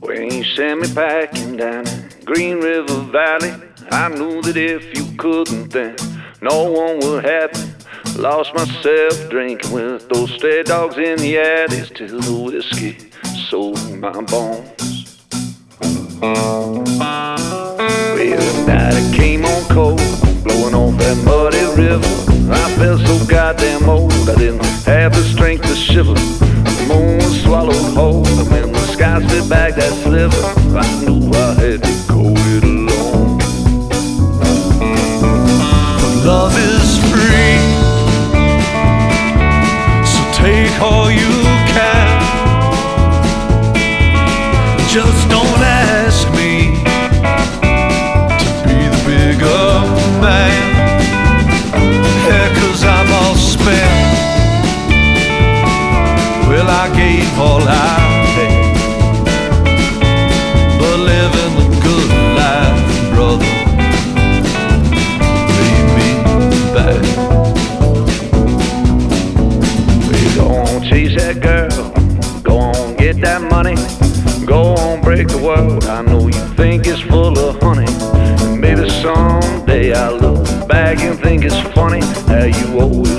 When you sent me packing down in Green River Valley, I knew that if you couldn't, then no one would have me. Lost myself drinking with those stray dogs in the alleys till the whiskey sold my bones. Well, the night it came on cold, shiver. The moon swallowed whole, and when the sky slid back that sliver, Gave all I had. But living the good life, brother, made me bad. Well, go on, chase that girl. Go on, get that money. Go on, break the world. I know you think it's full of honey. And maybe someday I'll look back and think it's funny how you always